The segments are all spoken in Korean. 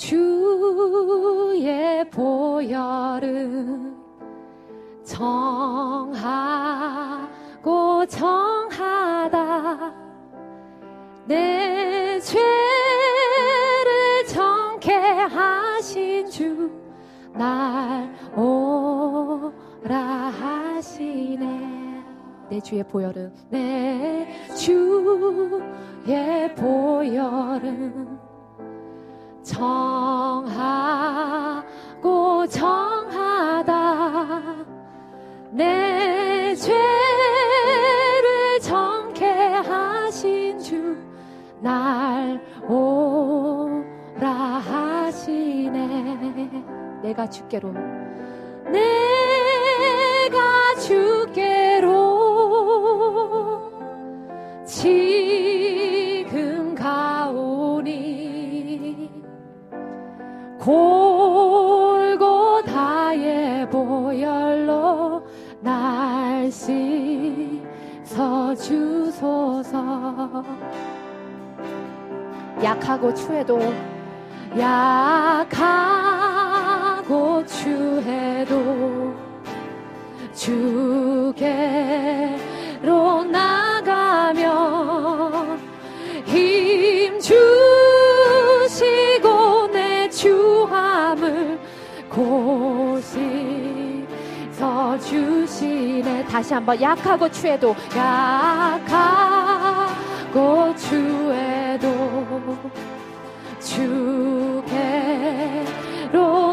주의 보혈은 정하고 정하다. 내 죄를 정케 하신 주 날 오라 하시네. 내 주의 보혈은 내 주의 보혈은 정하고 정하다. 내 죄를 정케 하신 주 날 오라 하시네. 내가 주께로 약하고 추해도 약하고 추해도 주께로 나가며 힘 주시고 내 주함을 고시서 주시네. 다시 한번 약하고 추해도 약하고 주께로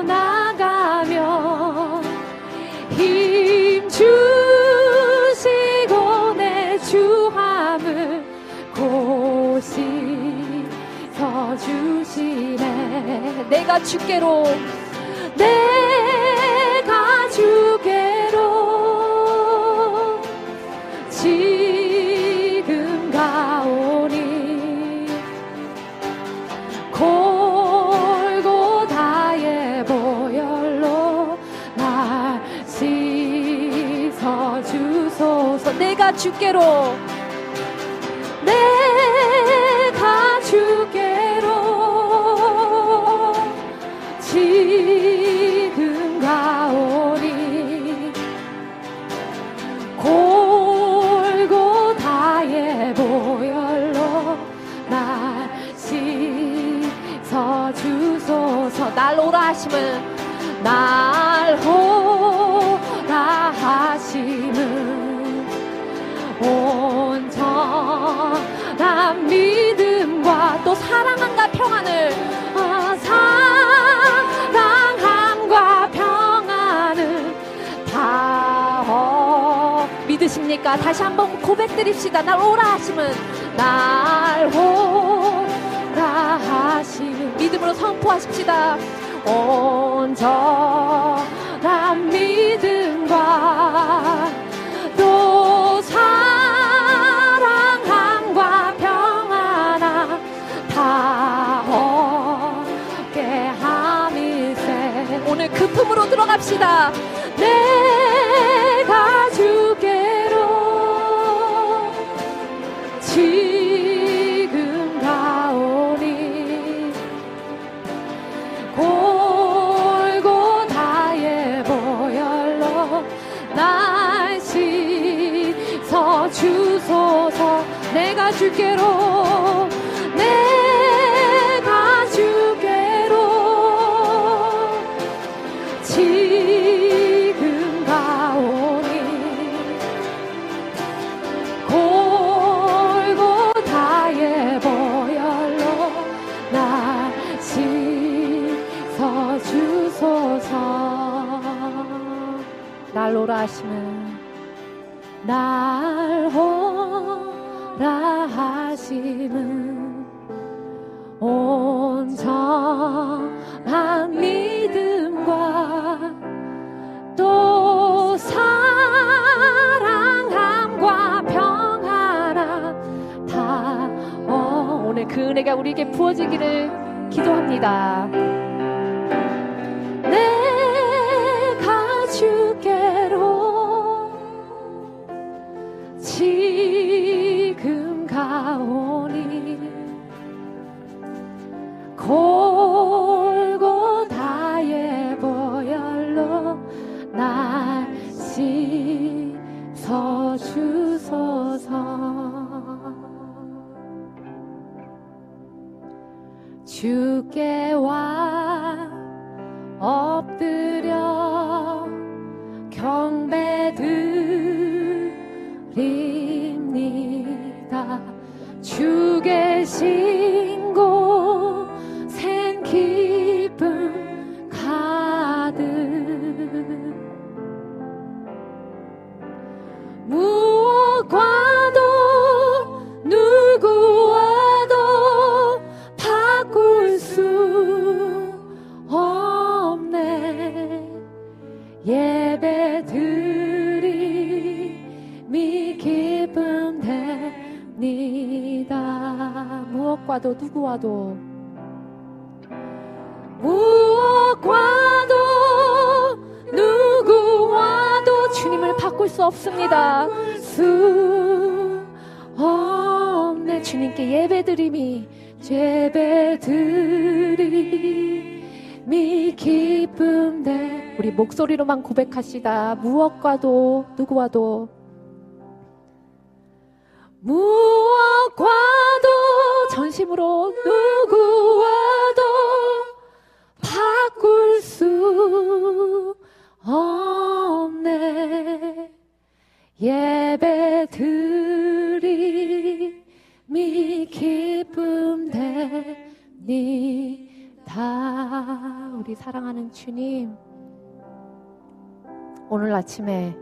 나가며 힘 주시고 내 주함을 고시서 주시네. 내가 주께로 내 주께로 온전한 믿음과 또 사랑함과 평안함 다 얻게 함이세. 오늘 그 품으로 들어갑시다 무엇과도 누구와도. 무엇과도 누구와도 주님을 바꿀 수 없습니다. 수 없네. 주님께 예배드림이 예배드림이 기쁨돼. 우리 목소리로만 고백하시다. 무엇과도 누구와도 수 없네. 예배 드림이 기쁨 됩니다. 우리 사랑하는 주님 오늘 아침에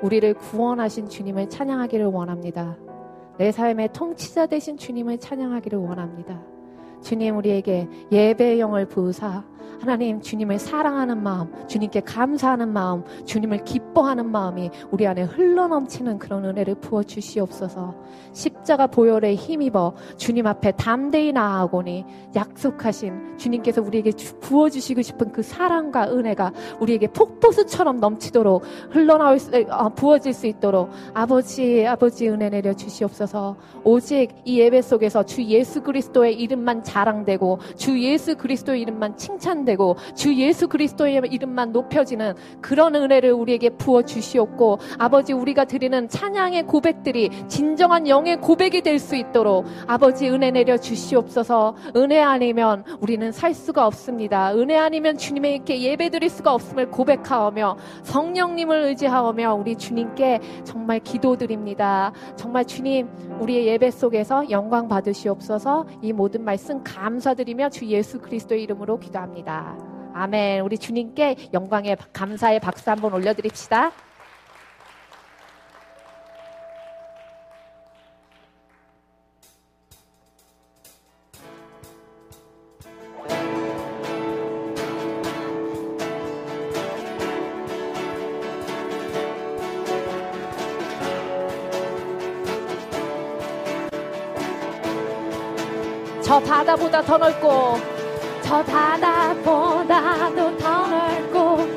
우리를 구원하신 주님을 찬양하기를 원합니다. 내 삶의 통치자 되신 주님을 찬양하기를 원합니다 주님 우리에게 예배의 영을 부으사 하나님 주님을 사랑하는 마음, 주님께 감사하는 마음, 주님을 기뻐하는 마음이 우리 안에 흘러넘치는 그런 은혜를 부어 주시옵소서. 십자가 보혈에 힘입어 주님 앞에 담대히 나아오니 약속하신 주님께서 우리에게 부어 주시고 싶은 그 사랑과 은혜가 우리에게 폭포수처럼 넘치도록 흘러나올 수, 어, 부어질 수 있도록 아버지 아버지 은혜 내려 주시옵소서. 오직 이 예배 속에서 주 예수 그리스도의 이름만 자랑되고 주 예수 그리스도의 이름만 칭찬되고 되고 주 예수 그리스도의 이름만 높여지는 그런 은혜를 우리에게 부어 주시옵고 아버지 우리가 드리는 찬양의 고백들이 진정한 영의 고백이 될 수 있도록 아버지 은혜 내려 주시옵소서 은혜 아니면 우리는 살 수가 없습니다. 은혜 아니면 주님에게 예배 드릴 수가 없음을 고백하오며 성령님을 의지하오며 우리 주님께 정말 기도드립니다. 정말 주님 우리의 예배 속에서 영광 받으시옵소서 이 모든 말씀 감사드리며 주 예수 그리스도의 이름으로 기도합니다. 아멘. 우리 주님께 영광의 감사의 박수 한번 올려드립시다. 저 바다보다 더 넓고 저 바다보다도 더 넓고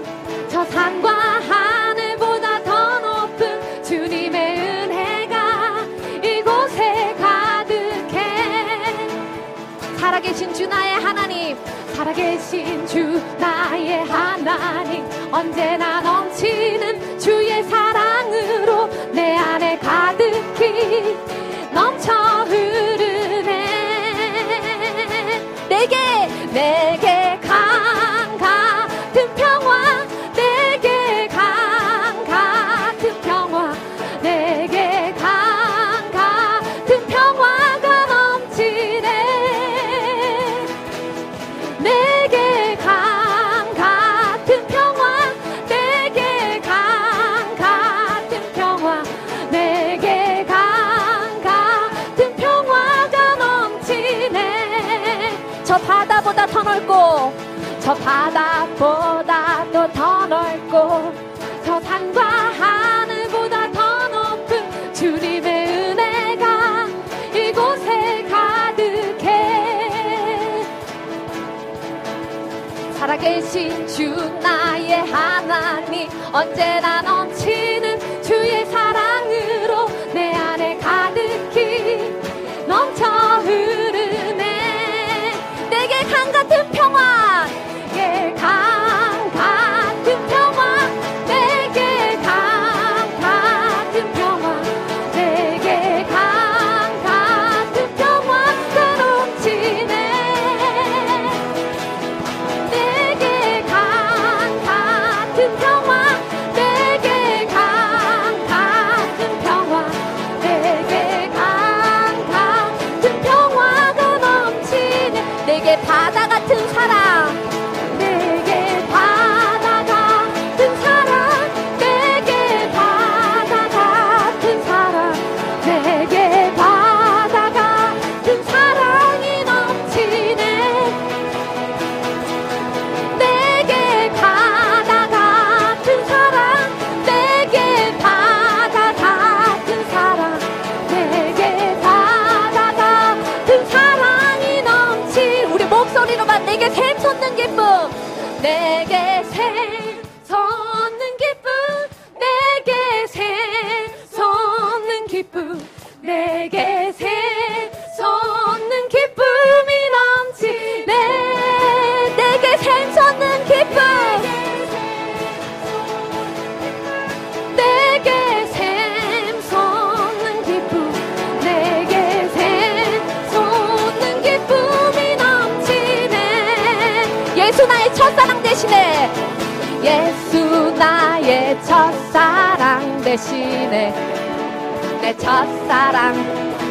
저 산과 하늘보다 더 높은 주님의 은혜가 이곳에 가득해. 살아계신 주 나의 하나님 살아계신 주 나의 하나님 언제나 넘치는 주의 사랑으로 내 안에 가득히 주 나의 하나님 언제나 넘치는 주의 사랑 첫사랑 대신에. 예수 나의 첫사랑 대신에. 내 첫사랑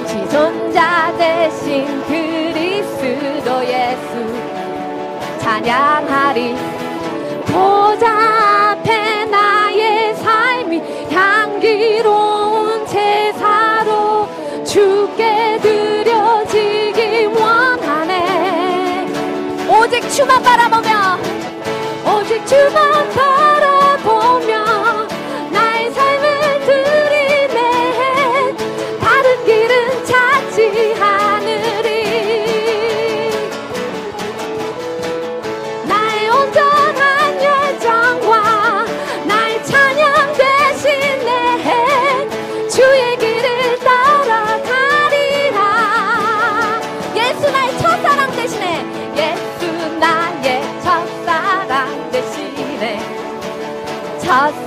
지존자 대신 그리스도 예수. 찬양하리. 보좌 앞에 나의 삶이 향기로운 제사로 주께 드려지기 원하네. 오직 주만 바라보며 오직 주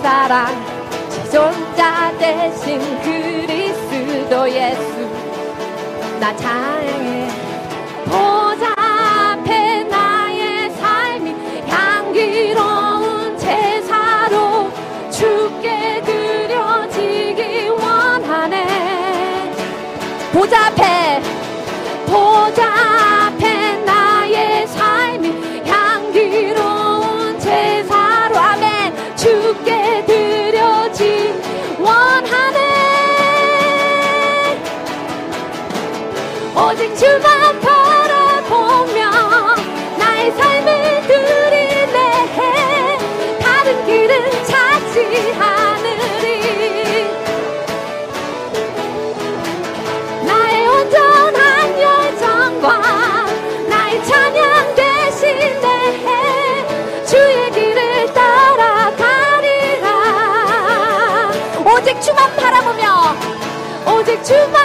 사랑. 지존자 대신 그리스도 예수. 나 찬양해. 보좌 앞에 나의 삶이 향기로운 제사로 주께 드려지기 원하네. 보좌 앞에 보좌 오직 주만 바라보며 나의 삶을 드리네. 다른 길은 찾지 않으리. 나의 온전한 열정과 나의 찬양 대신에 주의 길을 따라가리라. 오직 주만 바라보며 오직 주만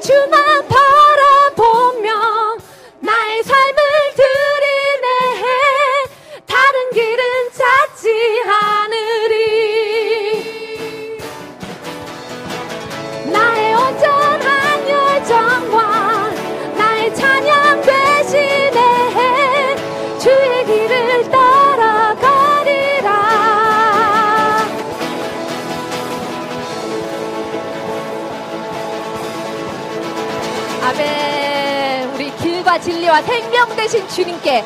오직 아멘 우리 길과 진리와 생명 되신 주님께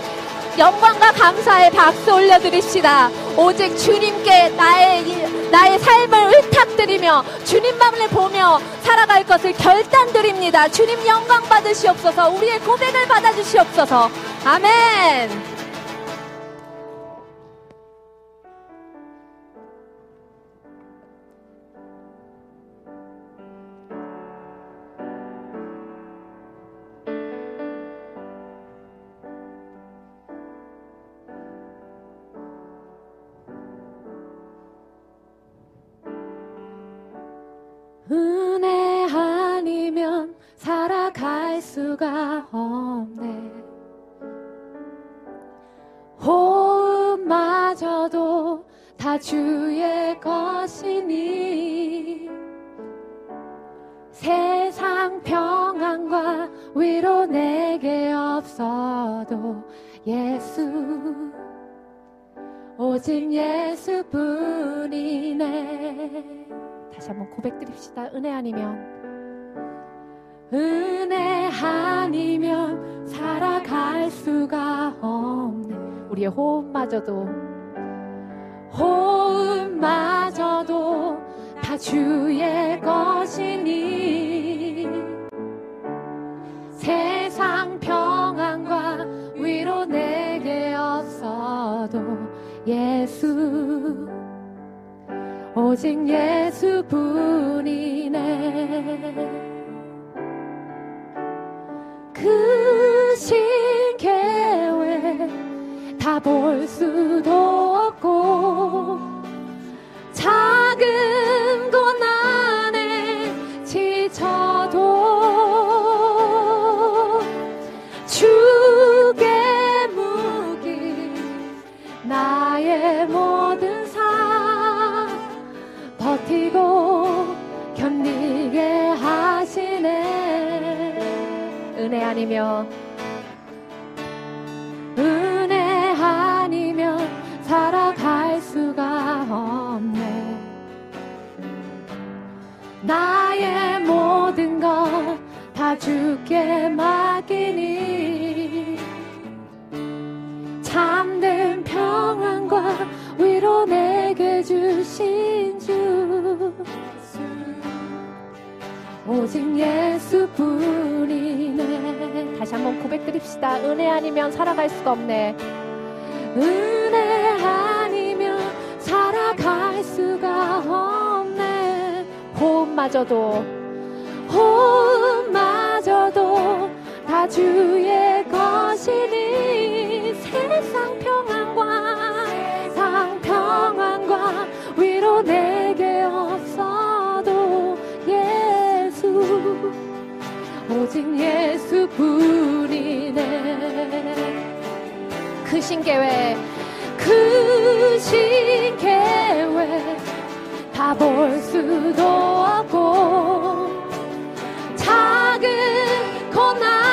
영광과 감사의 박수 올려드립시다. 오직 주님께 나의, 이- 나의 삶을 의탁드리며 주님만을 보며 살아갈 것을 결단드립니다. 주님 영광 받으시옵소서 우리의 고백을 받아주시옵소서. 아멘. 수가 없네. 호흡마저도 다 주의 것이니 세상 평안과 위로 내게 없어도 예수 오직 예수뿐이네. 다시 한번 고백드립시다. 은혜 아니면 은혜 아니면 살아갈 수가 없네. 우리의 호흡마저도 호흡마저도 다 주의 것이니. 세상 평안과 위로 내게 없어도 예수 오직 예수뿐이네. 크 신 계획 다 볼 수도 없고 작은 아니면 은혜 아니면 살아갈 수가 없네. 나의 모든 것 다 주께 맡기니 참된 평안과 위로 내게 주신 주. 오직 예수뿐이네 한번 고백드립시다. 은혜 아니면 살아갈 수가 없네. 은혜 아니면 살아갈 수가 없네. 호흡마저도 호흡마저도 다 주의 것이니 세상 평안과 세상 평안과 위로 내 오직 예수뿐이네. 크신 계획 크신 계획 다 볼 수도 없고 작은 고난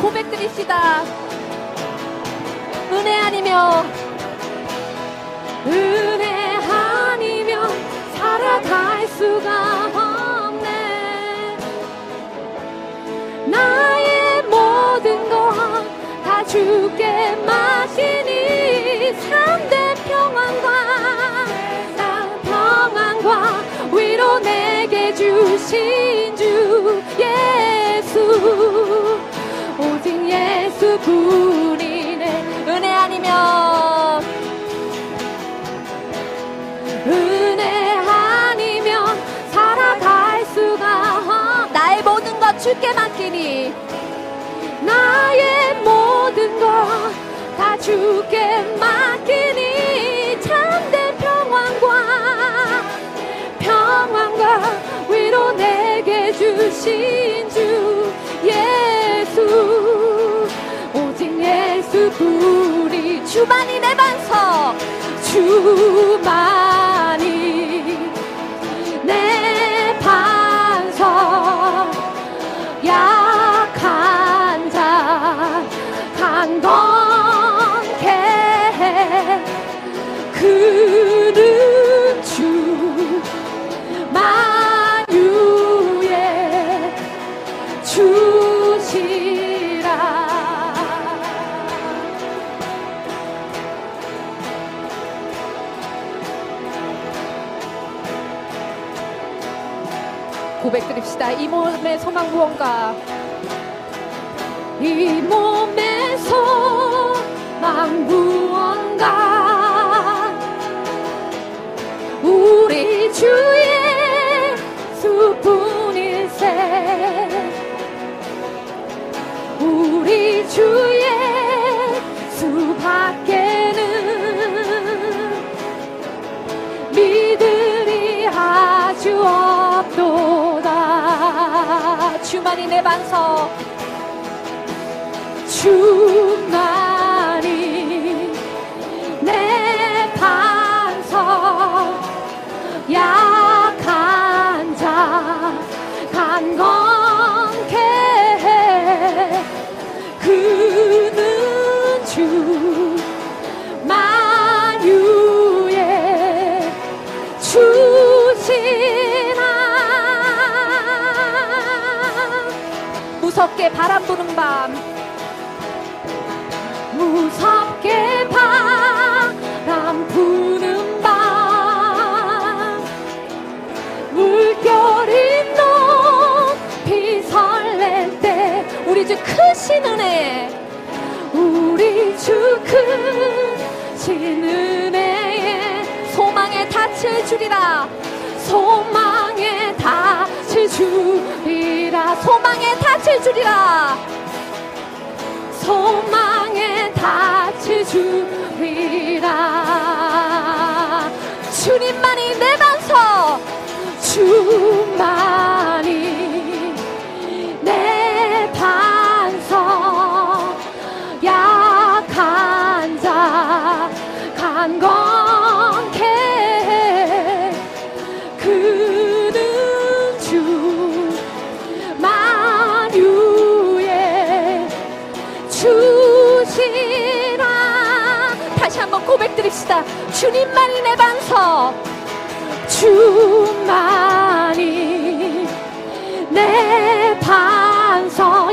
고백드립시다. 은혜 아니면 주께 맡기니 나의 모든 것 다 주께 맡기니 참된 평안과 평안과 위로 내게 주신 주 예수 오직 예수뿐이 주만이 내 반석 주만 경건케 그는 주 만유의 주시라. 고백드립시다. 이 몸의 소망 무언가. 이 몸의 소망 무언가? 우리 주의 수뿐일세 우리 주의 수밖에는 믿으리 아주 없도다 주만이 내 반석 주만이 내 반석 약한 자 간건케 해 그는 주 만유의 주시나 무섭게 바람 부는 밤 주 크신 은혜 우리 주 크신 은혜에 소망에 닻을 주리라. 소망에 닻을 주리라. 소망에 닻을 주리라. 소망에 닻을 주리라. 주님만이 내 반석 주 간건케 해 그는 주 만유의 주시라. 다시 한번 고백드립시다. 주님만이 내 반석 주만이 내 반석.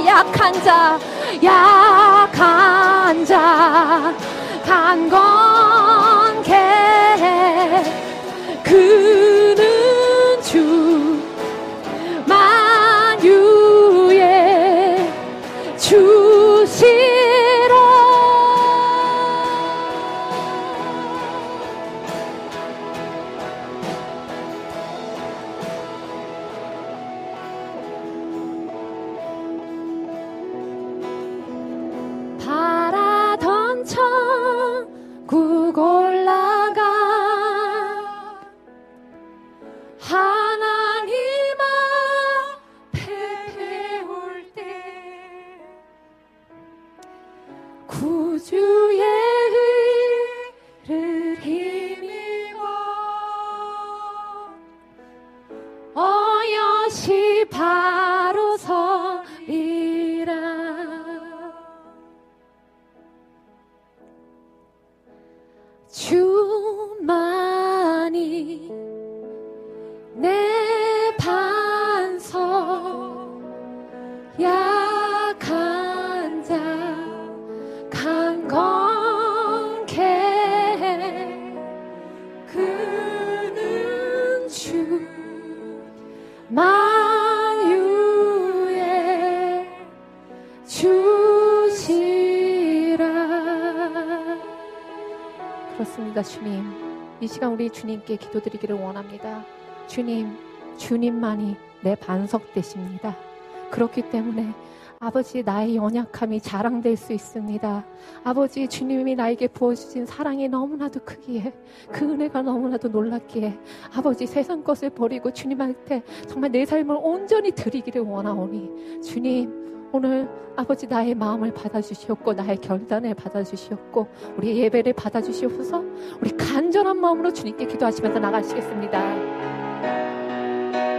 약한 자 약한 자 간건 케해 그는 주 그렇습니다 주님. 이 시간 우리 주님께 기도드리기를 원합니다. 주님 주님만이 내 반석 되십니다. 그렇기 때문에 아버지 나의 연약함이 자랑될 수 있습니다. 아버지 주님이 나에게 부어주신 사랑이 너무나도 크기에 그 은혜가 너무나도 놀랍기에 아버지 세상 것을 버리고 주님한테 정말 내 삶을 온전히 드리기를 원하오니 주님 오늘 아버지 나의 마음을 받아주시옵고 나의 결단을 받아주시옵고 우리 예배를 받아주시옵소서 우리 간절한 마음으로 주님께 기도하시면서 나가시겠습니다.